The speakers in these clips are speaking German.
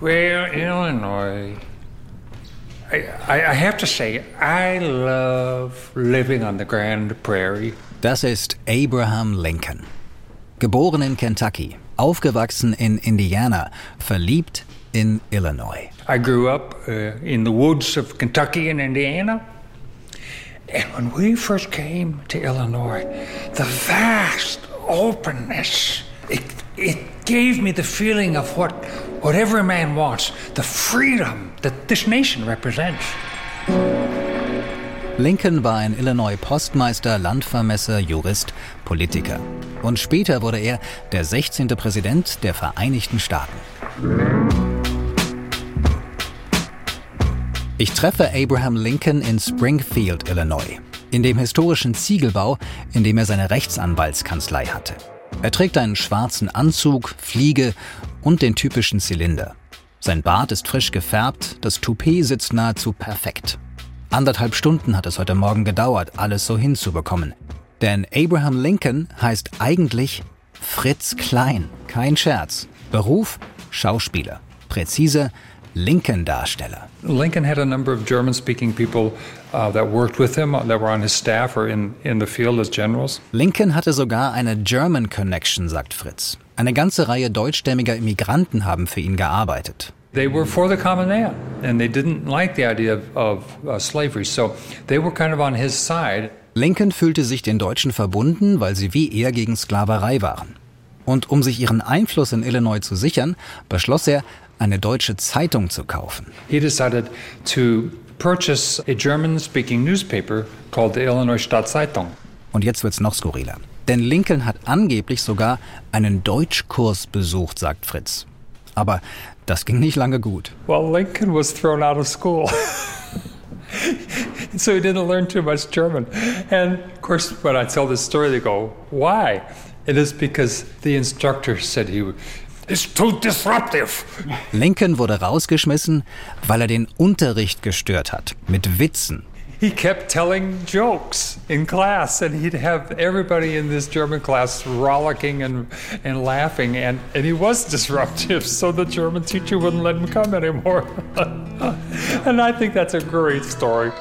Well, Illinois. I, I, have to say, I love living on the Grand Prairie. Das ist Abraham Lincoln. Geboren in Kentucky, aufgewachsen in Indiana, verliebt in Illinois. I grew up uh, in the woods of Kentucky and Indiana. And when we first came to Illinois, the vast openness, it, it gave me the feeling of what, what every man wants, the freedom that this nation represents. Lincoln war ein Illinois Postmeister, Landvermesser, Jurist, Politiker. Und später wurde er der 16. Präsident der Vereinigten Staaten. Ich treffe Abraham Lincoln in Springfield, Illinois, in dem historischen Ziegelbau, in dem er seine Rechtsanwaltskanzlei hatte. Er trägt einen schwarzen Anzug, Fliege und den typischen Zylinder. Sein Bart ist frisch gefärbt, das Toupet sitzt nahezu perfekt. Anderthalb Stunden hat es heute Morgen gedauert, alles so hinzubekommen. Denn Abraham Lincoln heißt eigentlich Fritz Klein. Kein Scherz. Beruf Schauspieler. Präzise Lincoln-Darsteller. Lincoln had a number of German-speaking people uh, generals. Lincoln hatte sogar eine German Connection, sagt Fritz. Eine ganze Reihe deutschstämmiger Immigranten haben für ihn gearbeitet. They were for the common man, and they didn't like the idea of, of uh, slavery, so they were kind of on his side. Lincoln fühlte sich den Deutschen verbunden, weil sie wie er gegen Sklaverei waren. Und um sich ihren Einfluss in Illinois zu sichern, beschloss er, eine deutsche Zeitung zu kaufen. He decided to purchase a German-speaking newspaper called the Illinois Stadtzeitung. Und jetzt wird's noch skurriler. Denn Lincoln hat angeblich sogar einen Deutschkurs besucht, sagt Fritz. Aber das ging nicht lange gut. Well, Lincoln was thrown out of school. so he didn't learn too much German. And of course, when I tell this story, they go, why? It is because the instructor said he is too disruptive. Lincoln wurde rausgeschmissen, weil er den Unterricht gestört hat mit Witzen. He kept telling jokes in class, and he'd have everybody in this German class rollicking and, and laughing, and, and he was disruptive, so the German teacher wouldn't let him come anymore. and I think that's a great story.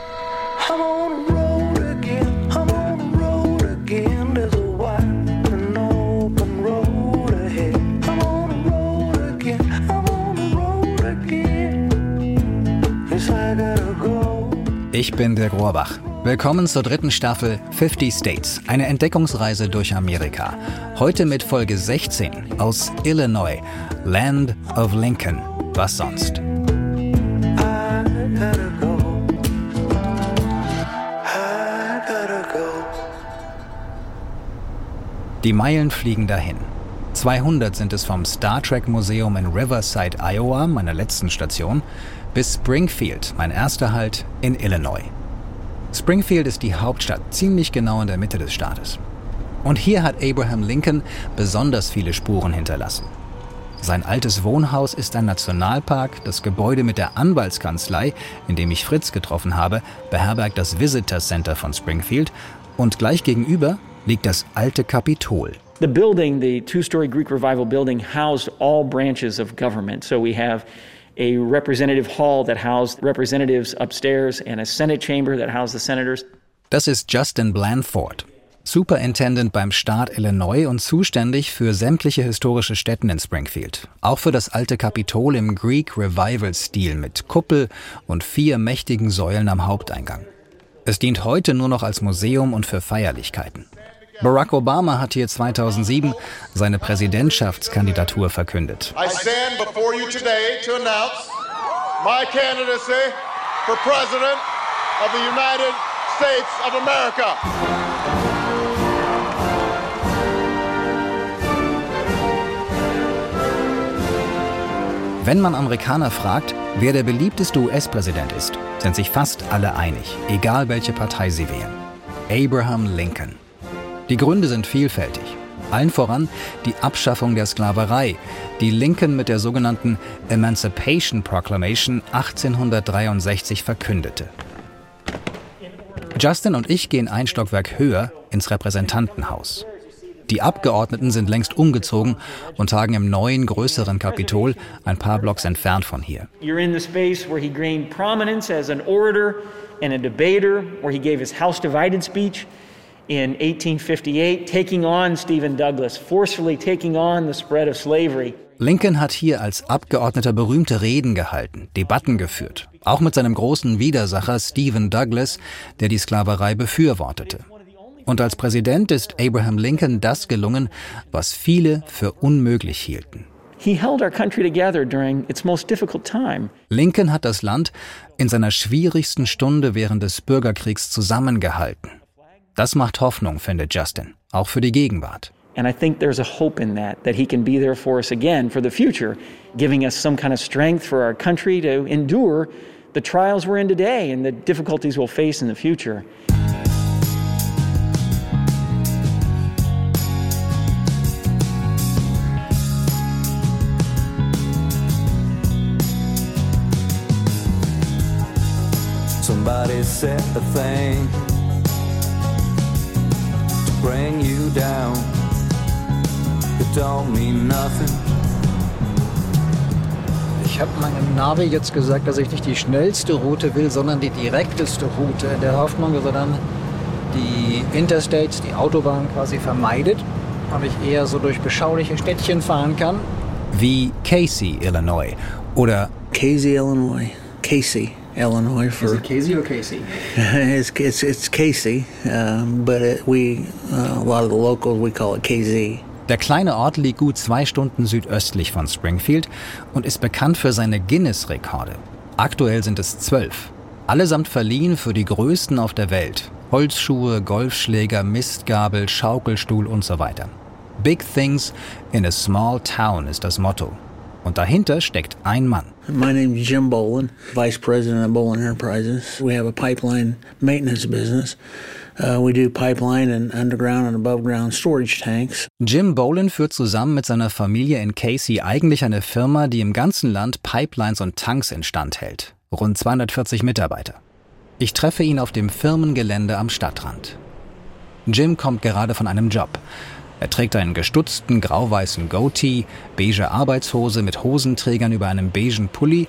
Ich bin Dirk Rohrbach. Willkommen zur dritten Staffel 50 States, eine Entdeckungsreise durch Amerika. Heute mit Folge 16 aus Illinois, Land of Lincoln. Was sonst? Die Meilen fliegen dahin. 200 sind es vom Star Trek Museum in Riverside, Iowa, meiner letzten Station, bis Springfield, mein erster Halt in Illinois. Springfield ist die Hauptstadt, ziemlich genau in der Mitte des Staates. Und hier hat Abraham Lincoln besonders viele Spuren hinterlassen. Sein altes Wohnhaus ist ein Nationalpark, das Gebäude mit der Anwaltskanzlei, in dem ich Fritz getroffen habe, beherbergt das Visitor Center von Springfield und gleich gegenüber liegt das alte Kapitol. The building, the two-story Greek Revival building, housed all branches of government. So we have a representative hall that housed representatives upstairs and a Senate chamber that housed the senators. Das ist Justin Blanford, Superintendent beim Staat Illinois und zuständig für sämtliche historische Stätten in Springfield. Auch für das alte Kapitol im Greek Revival-Stil mit Kuppel und vier mächtigen Säulen am Haupteingang. Es dient heute nur noch als Museum und für Feierlichkeiten. Barack Obama hat hier 2007 seine Präsidentschaftskandidatur verkündet. I stand before you today to announce my candidacy for President of the United States of America. Wenn man Amerikaner fragt, wer der beliebteste US-Präsident ist, sind sich fast alle einig, egal welche Partei sie wählen. Abraham Lincoln. Die Gründe sind vielfältig. Allen voran die Abschaffung der Sklaverei, die Lincoln mit der sogenannten Emancipation Proclamation 1863 verkündete. Justin und ich gehen ein Stockwerk höher ins Repräsentantenhaus. Die Abgeordneten sind längst umgezogen und tagen im neuen, größeren Kapitol, ein paar Blocks entfernt von hier. In 1858, taking on Stephen Douglas, forcefully taking on the spread of slavery. Lincoln hat hier als Abgeordneter berühmte Reden gehalten, Debatten geführt, auch mit seinem großen Widersacher Stephen Douglas, der die Sklaverei befürwortete. Und als Präsident ist Abraham Lincoln das gelungen, was viele für unmöglich hielten. Lincoln hat das Land in seiner schwierigsten Stunde während des Bürgerkriegs zusammengehalten. Das macht Hoffnung, findet Justin, auch für die Gegenwart. And I think there's a hope in that, that he can be there for us again for the future, giving us some kind of strength for our country to endure the trials we're in today and the difficulties we'll face in the future. Somebody said a thing to bring you down. It don't mean nothing. Ich habe meinem Navi jetzt gesagt, dass ich nicht die schnellste Route will, sondern die direkteste Route, in der Hoffnung, dass er dann die Interstates, die Autobahn quasi vermeidet und ich eher so durch beschauliche Städtchen fahren kann. Wie Casey, Illinois oder Casey, Illinois. Casey. Illinois for. Is it Casey or Casey? it's, it's it's Casey, um, but it, we uh, a lot of the locals we call it KZ. Der kleine Ort liegt gut zwei Stunden südöstlich von Springfield und ist bekannt für seine Guinness-Rekorde. Aktuell sind es zwölf. Allesamt verliehen für die größten auf der Welt. Holzschuhe, Golfschläger, Mistgabel, Schaukelstuhl und so weiter. Big Things in a Small Town ist das Motto. Und dahinter steckt ein Mann. My name is Jim Bolin, Vice President of Bolin Enterprises. We have a pipeline maintenance business. Uh, we do pipeline and underground and above ground storage tanks. Jim Bolin führt zusammen mit seiner Familie in Casey eigentlich eine Firma, die im ganzen Land Pipelines und Tanks instand hält. Rund 240 Mitarbeiter. Ich treffe ihn auf dem Firmengelände am Stadtrand. Jim kommt gerade von einem Job. Er trägt einen gestutzten grau-weißen Goatee, beige Arbeitshose mit Hosenträgern über einem beigen Pulli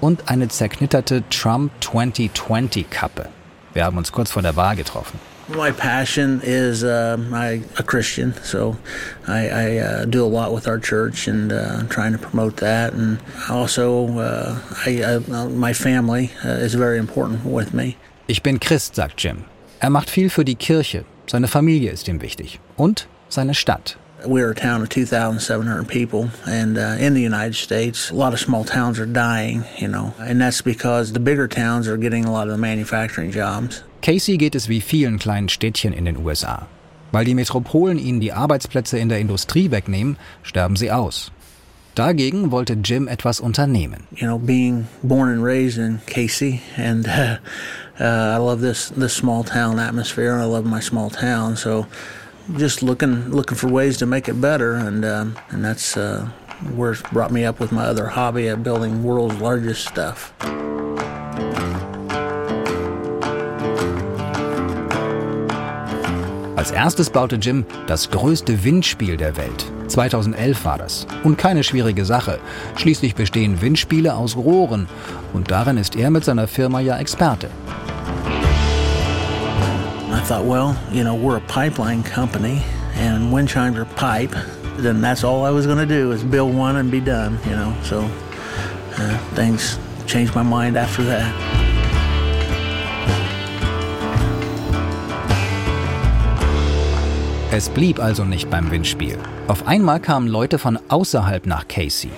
und eine zerknitterte Trump 2020 Kappe. Wir haben uns kurz vor der Wahl getroffen. My passion is uh, I, a Christian, so I, I uh, do a lot with our church and uh, trying to promote that. And also, uh, I, uh, my family uh, is very important with me. Ich bin Christ, sagt Jim. Er macht viel für die Kirche. Seine Familie ist ihm wichtig. Und seine Stadt. We're a town of 2,700 people, and uh, in the United States, a lot of small towns are dying, you know, and that's because the bigger towns are getting a lot of the manufacturing jobs. Casey geht es wie vielen kleinen Städtchen in den USA. Weil die Metropolen ihnen die Arbeitsplätze in der Industrie wegnehmen, sterben sie aus. Dagegen wollte Jim etwas unternehmen. You know, being born and raised in Casey, and uh, uh, I love this this small town atmosphere. I love my small town, so just looking looking for ways to make it better, and um, and that's uh, where it brought me up with my other hobby of building world's largest stuff. Als erstes baute Jim das größte Windspiel der Welt. 2011 war das. Und keine schwierige Sache. Schließlich bestehen Windspiele aus Rohren. Und darin ist er mit seiner Firma ja Experte. I thought, well, you know, we're a pipeline company and wind chimes are pipe. Then that's all I was going to do is build one and be done, you know. So uh, things changed my mind after that. Es blieb also nicht beim Windspiel. Auf einmal kamen Leute von außerhalb nach Casey.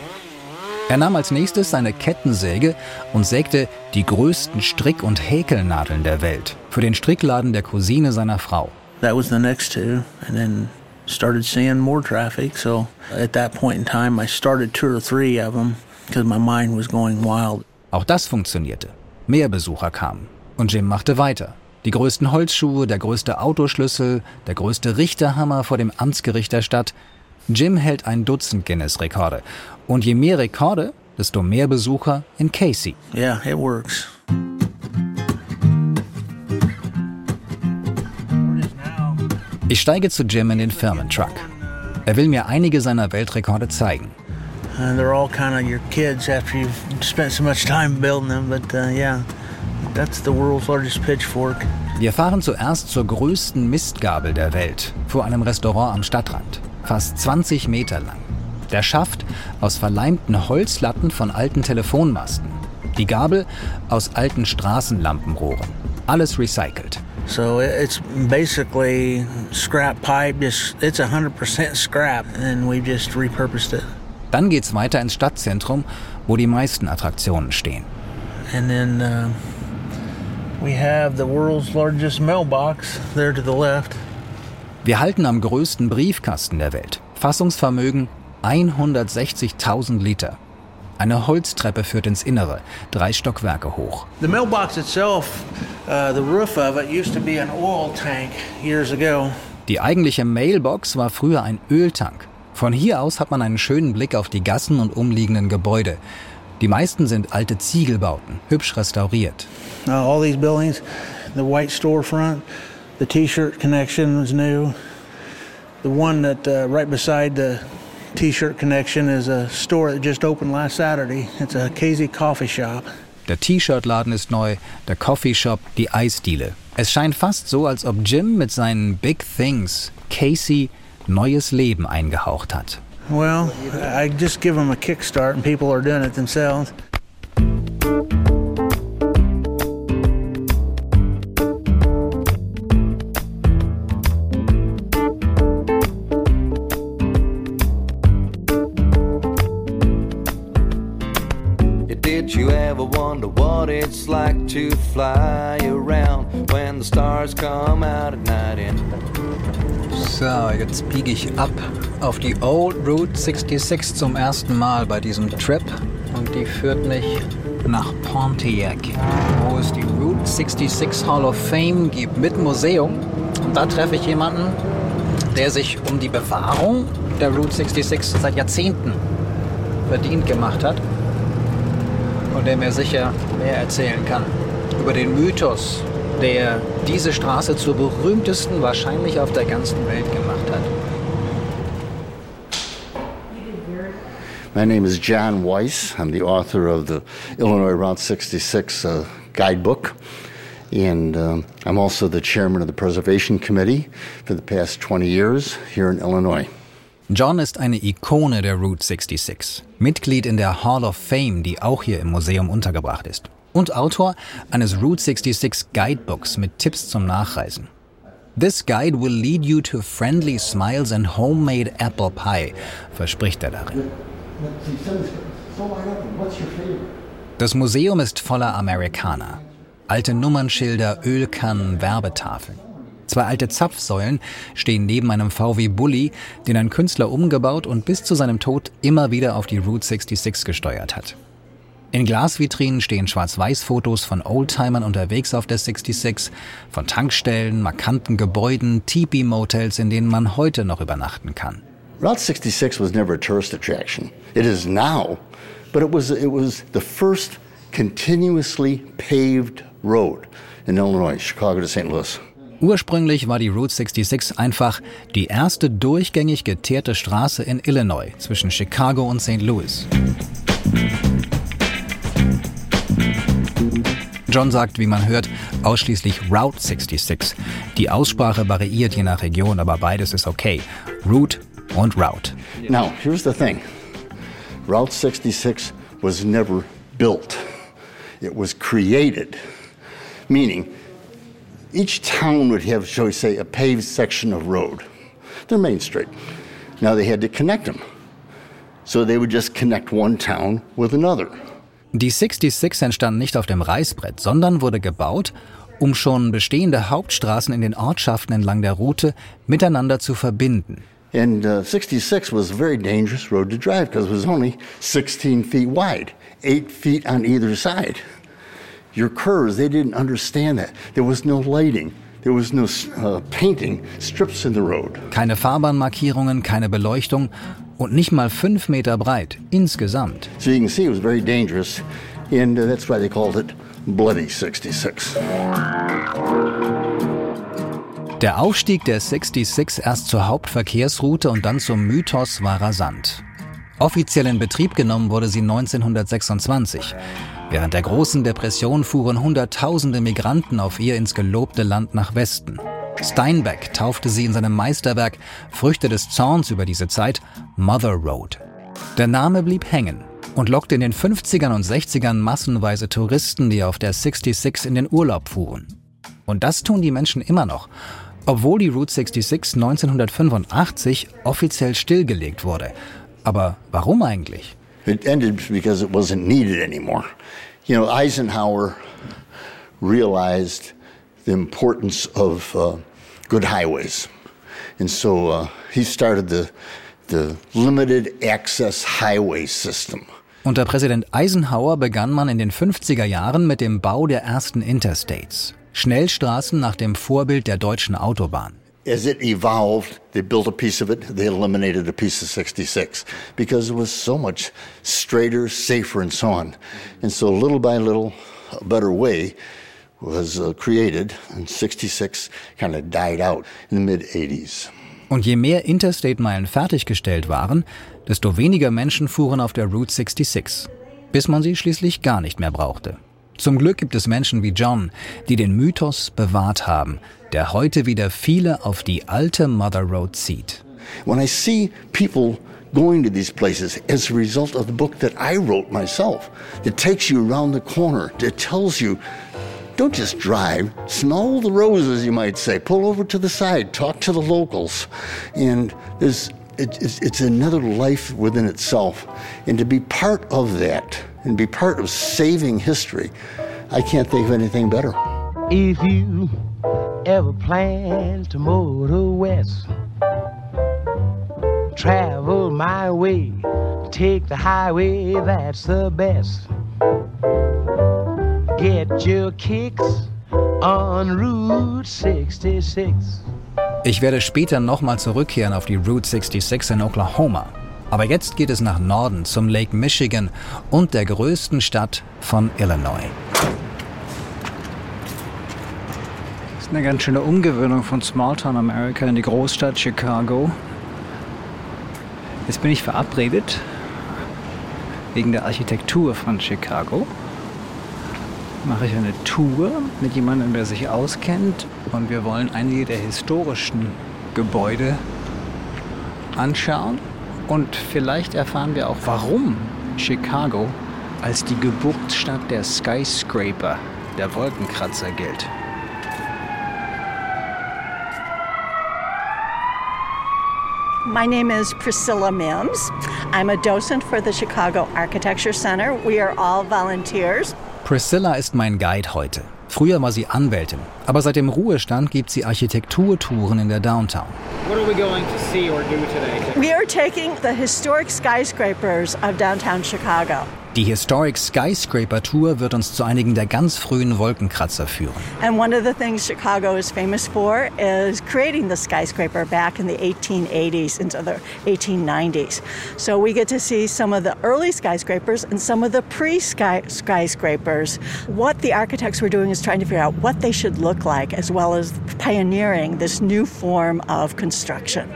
Er nahm als nächstes seine Kettensäge und sägte die größten Strick- und Häkelnadeln der Welt für den Strickladen der Cousine seiner Frau. That was the next two, and then started seeing more traffic. So at that point in time, I started two or three of them because my mind was going wild. Auch das funktionierte. Mehr Besucher kamen und Jim machte weiter. Die größten Holzschuhe, der größte Autoschlüssel, der größte Richterhammer vor dem Amtsgericht der Stadt. Jim hält ein Dutzend Guinness-Rekorde. Und je mehr Rekorde, desto mehr Besucher in Casey. Yeah, it works. Ich steige zu Jim in den Firmentruck. Er will mir einige seiner Weltrekorde zeigen. And they're all kind of your kids after you've spent so much time building them. But uh, yeah, that's the world's largest pitchfork. Wir fahren zuerst zur größten Mistgabel der Welt, vor einem Restaurant am Stadtrand. Fast 20 Meter lang. Der Schaft aus verleimten Holzlatten von alten Telefonmasten. Die Gabel aus alten Straßenlampenrohren. Alles recycelt. So it's basically scrap pipe. Just it's 100% scrap, and we just repurposed it. Dann geht's weiter ins Stadtzentrum, wo die meisten Attraktionen stehen. And then uh, we have the world's largest mailbox there to the left. Wir halten am größten Briefkasten der Welt. Fassungsvermögen 160.000 Liter. Eine Holztreppe führt ins Innere, drei Stockwerke hoch. The mailbox itself, uh, the roof of it used to be an oil tank years ago. Die eigentliche Mailbox war früher ein Öltank. Von hier aus hat man einen schönen Blick auf die Gassen und umliegenden Gebäude. Die meisten sind alte Ziegelbauten, hübsch restauriert. All these buildings, the white storefront, the T-shirt connection was new. The one that uh, right beside the T-shirt connection is a store that just opened last Saturday. It's a Casey Coffee Shop. Der T-Shirt-Laden ist neu, der Coffeeshop, die Eisdiele. Es scheint fast so, als ob Jim mit seinen Big Things Casey neues Leben eingehaucht hat. Well, I just give them a kickstart and people are doing it themselves. Jetzt biege ich ab auf die Old Route 66 zum ersten Mal bei diesem Trip. Und die führt mich nach Pontiac, wo es die Route 66 Hall of Fame gibt mit Museum. Und da treffe ich jemanden, der sich um die Bewahrung der Route 66 seit Jahrzehnten verdient gemacht hat. Und der mir sicher mehr erzählen kann über den Mythos, der diese Straße zur berühmtesten wahrscheinlich auf der ganzen Welt gemacht hat. My name is John Weiss. I'm the author of the Illinois Route 66 uh, guidebook. And um, I'm also the chairman of the Preservation Committee for the past 20 years here in Illinois. John ist eine Ikone der Route 66, Mitglied in der Hall of Fame, die auch hier im Museum untergebracht ist, und Autor eines Route 66 Guidebooks mit Tipps zum Nachreisen. This guide will lead you to friendly smiles and homemade apple pie, verspricht er darin. Das Museum ist voller Amerikaner. Alte Nummernschilder, Ölkannen, Werbetafeln. Zwei alte Zapfsäulen stehen neben einem VW Bulli, den ein Künstler umgebaut und bis zu seinem Tod immer wieder auf die Route 66 gesteuert hat. In Glasvitrinen stehen Schwarz-Weiß-Fotos von Oldtimern unterwegs auf der 66, von Tankstellen, markanten Gebäuden, Tipi-Motels, in denen man heute noch übernachten kann. Route 66 was never a tourist attraction. It is now, but it was, it was the first continuously paved road in Illinois, Chicago to St. Louis. Ursprünglich war die Route 66 einfach die erste durchgängig geteerte Straße in Illinois zwischen Chicago und St. Louis. John sagt, wie man hört, ausschließlich Route 66. Die Aussprache variiert je nach Region, aber beides ist okay. Route und Route. Now, here's the thing Route 66 was never built, it was created, meaning each town would have, shall we say, a paved section of road, their main street. Now they had to connect them. So they would just connect one town with another. Die 66 entstand nicht auf dem Reißbrett, sondern wurde gebaut, um schon bestehende Hauptstraßen in den Ortschaften entlang der Route miteinander zu verbinden. And uh, 66 was a very dangerous road to drive because it was only 16 feet wide, eight feet on either side. Your curves, they didn't understand that. There was no lighting. There was no uh, painting strips in the road. Keine Fahrbahnmarkierungen, keine Beleuchtung und nicht mal fünf Meter breit insgesamt. So you can see it was very dangerous, and uh, that's why they called it Bloody 66. Der Aufstieg der 66 erst zur Hauptverkehrsroute und dann zum Mythos war rasant. Offiziell in Betrieb genommen wurde sie 1926. Während der großen Depression fuhren Hunderttausende Migranten auf ihr ins gelobte Land nach Westen. Steinbeck taufte sie in seinem Meisterwerk Früchte des Zorns über diese Zeit Mother Road. Der Name blieb hängen und lockte in den 50ern und 60ern massenweise Touristen, die auf der 66 in den Urlaub fuhren. Und das tun die Menschen immer noch obwohl die Route 66 1985 offiziell stillgelegt wurde. Aber warum eigentlich? It ended because it wasn't needed anymore. You know, Eisenhower realized the importance of uh, good highways. And so uh, he started the, the limited access highway system. Unter Präsident Eisenhower begann man in den 50er Jahren mit dem Bau der ersten Interstates. Schnellstraßen nach dem Vorbild der deutschen Autobahn. As it evolved, they built a piece of it, they eliminated a piece of 66 because it was so much straighter, safer, and so on. And so, little by little, a better way was uh, created, and 66 kind of died out in the mid 80s. Und je mehr Interstate-Meilen fertiggestellt waren, desto weniger Menschen fuhren auf der Route 66, bis man sie schließlich gar nicht mehr brauchte. Zum Glück gibt es Menschen wie John, die den Mythos bewahrt haben, der heute wieder viele auf die alte Mother Road zieht. When I see people going to these places as a result of the book that I wrote myself, that takes you around the corner, that tells you don't just drive, smell the roses, you might say. Pull over to the side, talk to the locals. And there's, it's, it's another life within itself. And to be part of that, and be part of saving history, I can't think of anything better. If you ever plan to motor west, travel my way, take the highway, that's the best. Get your kicks on Route 66. Ich werde später nochmal zurückkehren auf die Route 66 in Oklahoma. Aber jetzt geht es nach Norden zum Lake Michigan und der größten Stadt von Illinois. Das ist eine ganz schöne Umgewöhnung von Smalltown America in die Großstadt Chicago. Jetzt bin ich verabredet wegen der Architektur von Chicago. Mache ich eine Tour mit jemandem, der sich auskennt und wir wollen einige der historischen Gebäude anschauen und vielleicht erfahren wir auch, warum Chicago als die Geburtsstadt der Skyscraper, der Wolkenkratzer gilt. My name is Priscilla Mims. I'm a docent for the Chicago Architecture Center. We are all volunteers. Priscilla ist mein Guide heute. Früher war sie Anwältin, aber seit dem Ruhestand gibt sie Architekturtouren in der Downtown. What are we going to see or do today? We are taking the historic skyscrapers of downtown Chicago. Die Historic Skyscraper Tour wird uns zu einigen der ganz frühen Wolkenkratzer führen. And one of the things Chicago is famous for is creating the skyscraper back in the 1880s into the 1890s. So we get to see some of the early skyscrapers and some of the pre-skyscrapers. What the architects were doing is trying to figure out what they should look like as well as pioneering this new form of construction.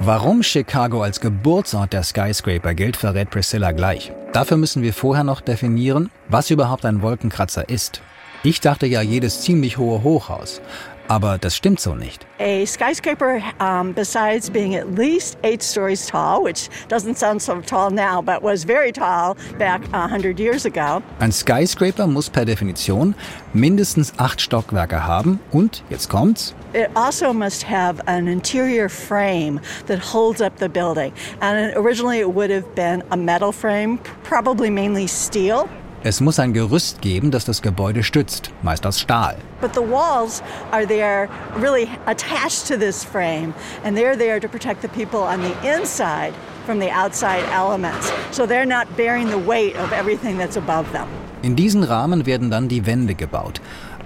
Warum Chicago als Geburtsort der Skyscraper gilt, verrät Priscilla gleich. Dafür müssen wir vorher noch definieren, was überhaupt ein Wolkenkratzer ist. Ich dachte ja jedes ziemlich hohe Hochhaus. Aber das stimmt so nicht. A skyscraper, um, besides being at least eight stories tall, which doesn't sound so tall now, but was very tall back 100 years ago. Ein Skyscraper muss per Definition mindestens acht Stockwerke haben und, jetzt kommt's, It also must have an interior frame that holds up the building. And originally it would have been a metal frame, probably mainly steel. Es muss ein Gerüst geben, das das Gebäude stützt, meist aus Stahl. But the walls are there really attached to this frame, and they're there to protect the people on the inside from the outside elements. So they're not bearing the weight of everything that's above them. In diesen Rahmen werden dann die Wände gebaut.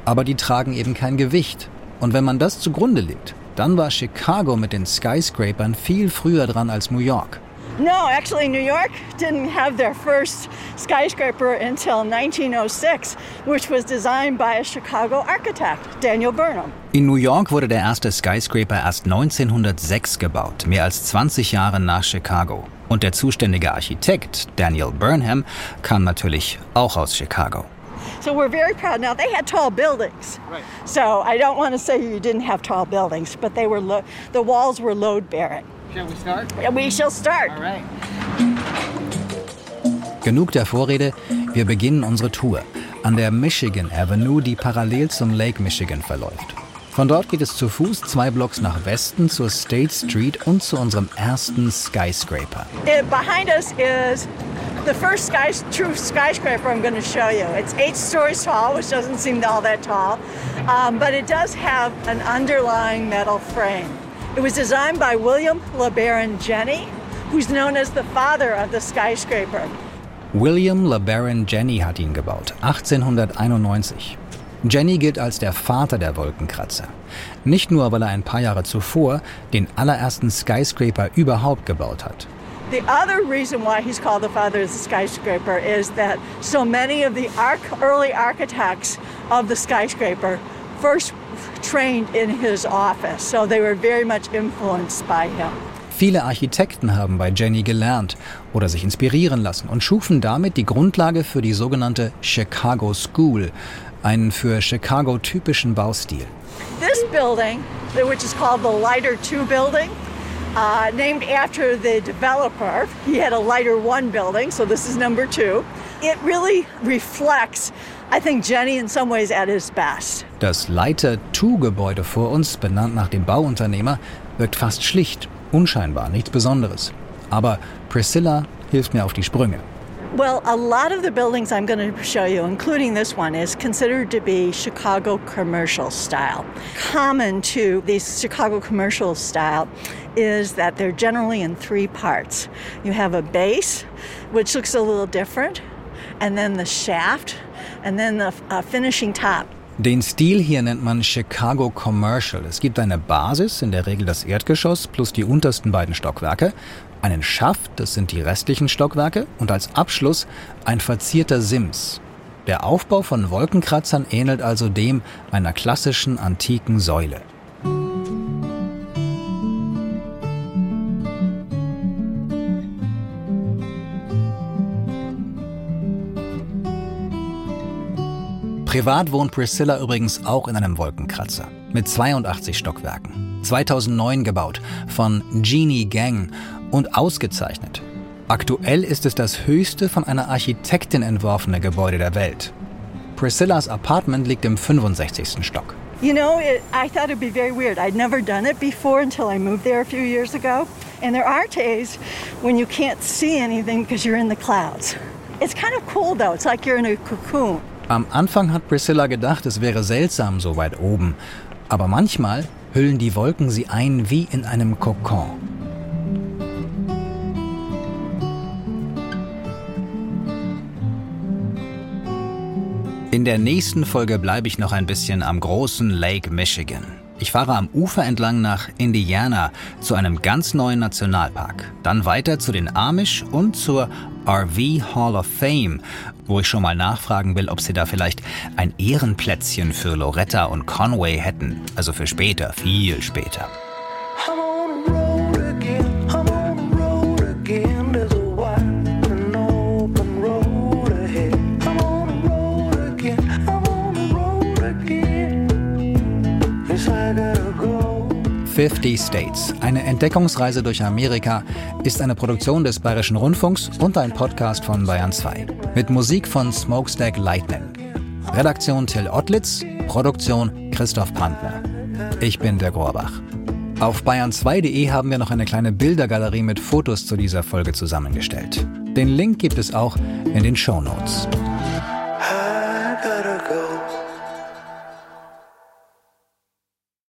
Aber die tragen eben kein Gewicht. Und wenn man das zugrunde legt, dann war Chicago mit den Skyscrapern viel früher dran als New York. No, actually, New York didn't have their first skyscraper until 1906, which was designed by a Chicago architect, Daniel Burnham. In New York wurde der erste Skyscraper erst 1906 gebaut, mehr als 20 Jahre nach Chicago. Und der zuständige Architekt, Daniel Burnham, kam natürlich auch aus Chicago. So we're very proud. Now they had tall buildings, Right. so I don't want to say you didn't have tall buildings, but they were lo- the walls were load bearing. Shall we start? We shall start. All right. Genug der Vorrede, wir beginnen unsere Tour an der Michigan Avenue, die parallel zum Lake Michigan verläuft. Von dort geht es zu Fuß zwei Blocks nach Westen zur State Street und zu unserem ersten Skyscraper. It, behind us is the first sky, true skyscraper I'm going to show you. It's eight stories tall, which doesn't seem all that tall, um, but it does have an underlying metal frame. It was designed by William LeBaron Jenney, who's known as the father of the skyscraper. William LeBaron Jenney hat ihn gebaut, 1891. Jenny gilt als der Vater der Wolkenkratzer. Nicht nur, weil er ein paar Jahre zuvor den allerersten Skyscraper überhaupt gebaut hat. The other reason why he's called the father of the skyscraper is that so many of the arch- early architects of the skyscraper first trained in his office, so they were very much influenced by him. Viele Architekten haben bei Jenny gelernt oder sich inspirieren lassen und schufen damit die Grundlage für die sogenannte Chicago School, einen für Chicago typischen Baustil. This building, which is called the Lighter 2 building, uh, named after the developer, he had a Lighter 1 building, so this is number two. It really reflects, I think, Jenny in some ways at his best. Das Leiter 2-Gebäude vor uns, benannt nach dem Bauunternehmer, wirkt fast schlicht, unscheinbar, nichts Besonderes. Aber Priscilla hilft mir auf die Sprünge. Well, a lot of the buildings I'm going to show you, including this one, is considered to be Chicago commercial style. Common to these Chicago commercial style is that they're generally in three parts. You have a base, which looks a little different, and then the shaft, and then the uh, finishing top. Den Stil hier nennt man Chicago Commercial. Es gibt eine Basis, in der Regel das Erdgeschoss plus die untersten beiden Stockwerke, einen Schaft, das sind die restlichen Stockwerke, und als Abschluss ein verzierter Sims. Der Aufbau von Wolkenkratzern ähnelt also dem einer klassischen antiken Säule. Privat wohnt Priscilla übrigens auch in einem Wolkenkratzer mit 82 Stockwerken. 2009 gebaut von Genie Gang und ausgezeichnet. Aktuell ist es das höchste von einer Architektin entworfene Gebäude der Welt. Priscillas Apartment liegt im 65. Stock. You know, it, I thought it'd be very weird. I'd never done it before until I moved there a few years ago. And there are days when you can't see anything because you're in the clouds. It's kind of cool though. It's like you're in a cocoon. Am Anfang hat Priscilla gedacht, es wäre seltsam so weit oben. Aber manchmal hüllen die Wolken sie ein wie in einem Kokon. In der nächsten Folge bleibe ich noch ein bisschen am großen Lake Michigan. Ich fahre am Ufer entlang nach Indiana zu einem ganz neuen Nationalpark. Dann weiter zu den Amish und zur RV Hall of Fame, wo ich schon mal nachfragen will, ob sie da vielleicht ein Ehrenplätzchen für Loretta und Conway hätten. Also für später, viel später. I'm on the road again. I'm on the road again. 50 States, eine Entdeckungsreise durch Amerika, ist eine Produktion des Bayerischen Rundfunks und ein Podcast von Bayern 2. Mit Musik von Smokestack Lightning. Redaktion Till Ottlitz, Produktion Christoph Pantner. Ich bin der Gorbach. Auf bayern2.de haben wir noch eine kleine Bildergalerie mit Fotos zu dieser Folge zusammengestellt. Den Link gibt es auch in den Show Notes.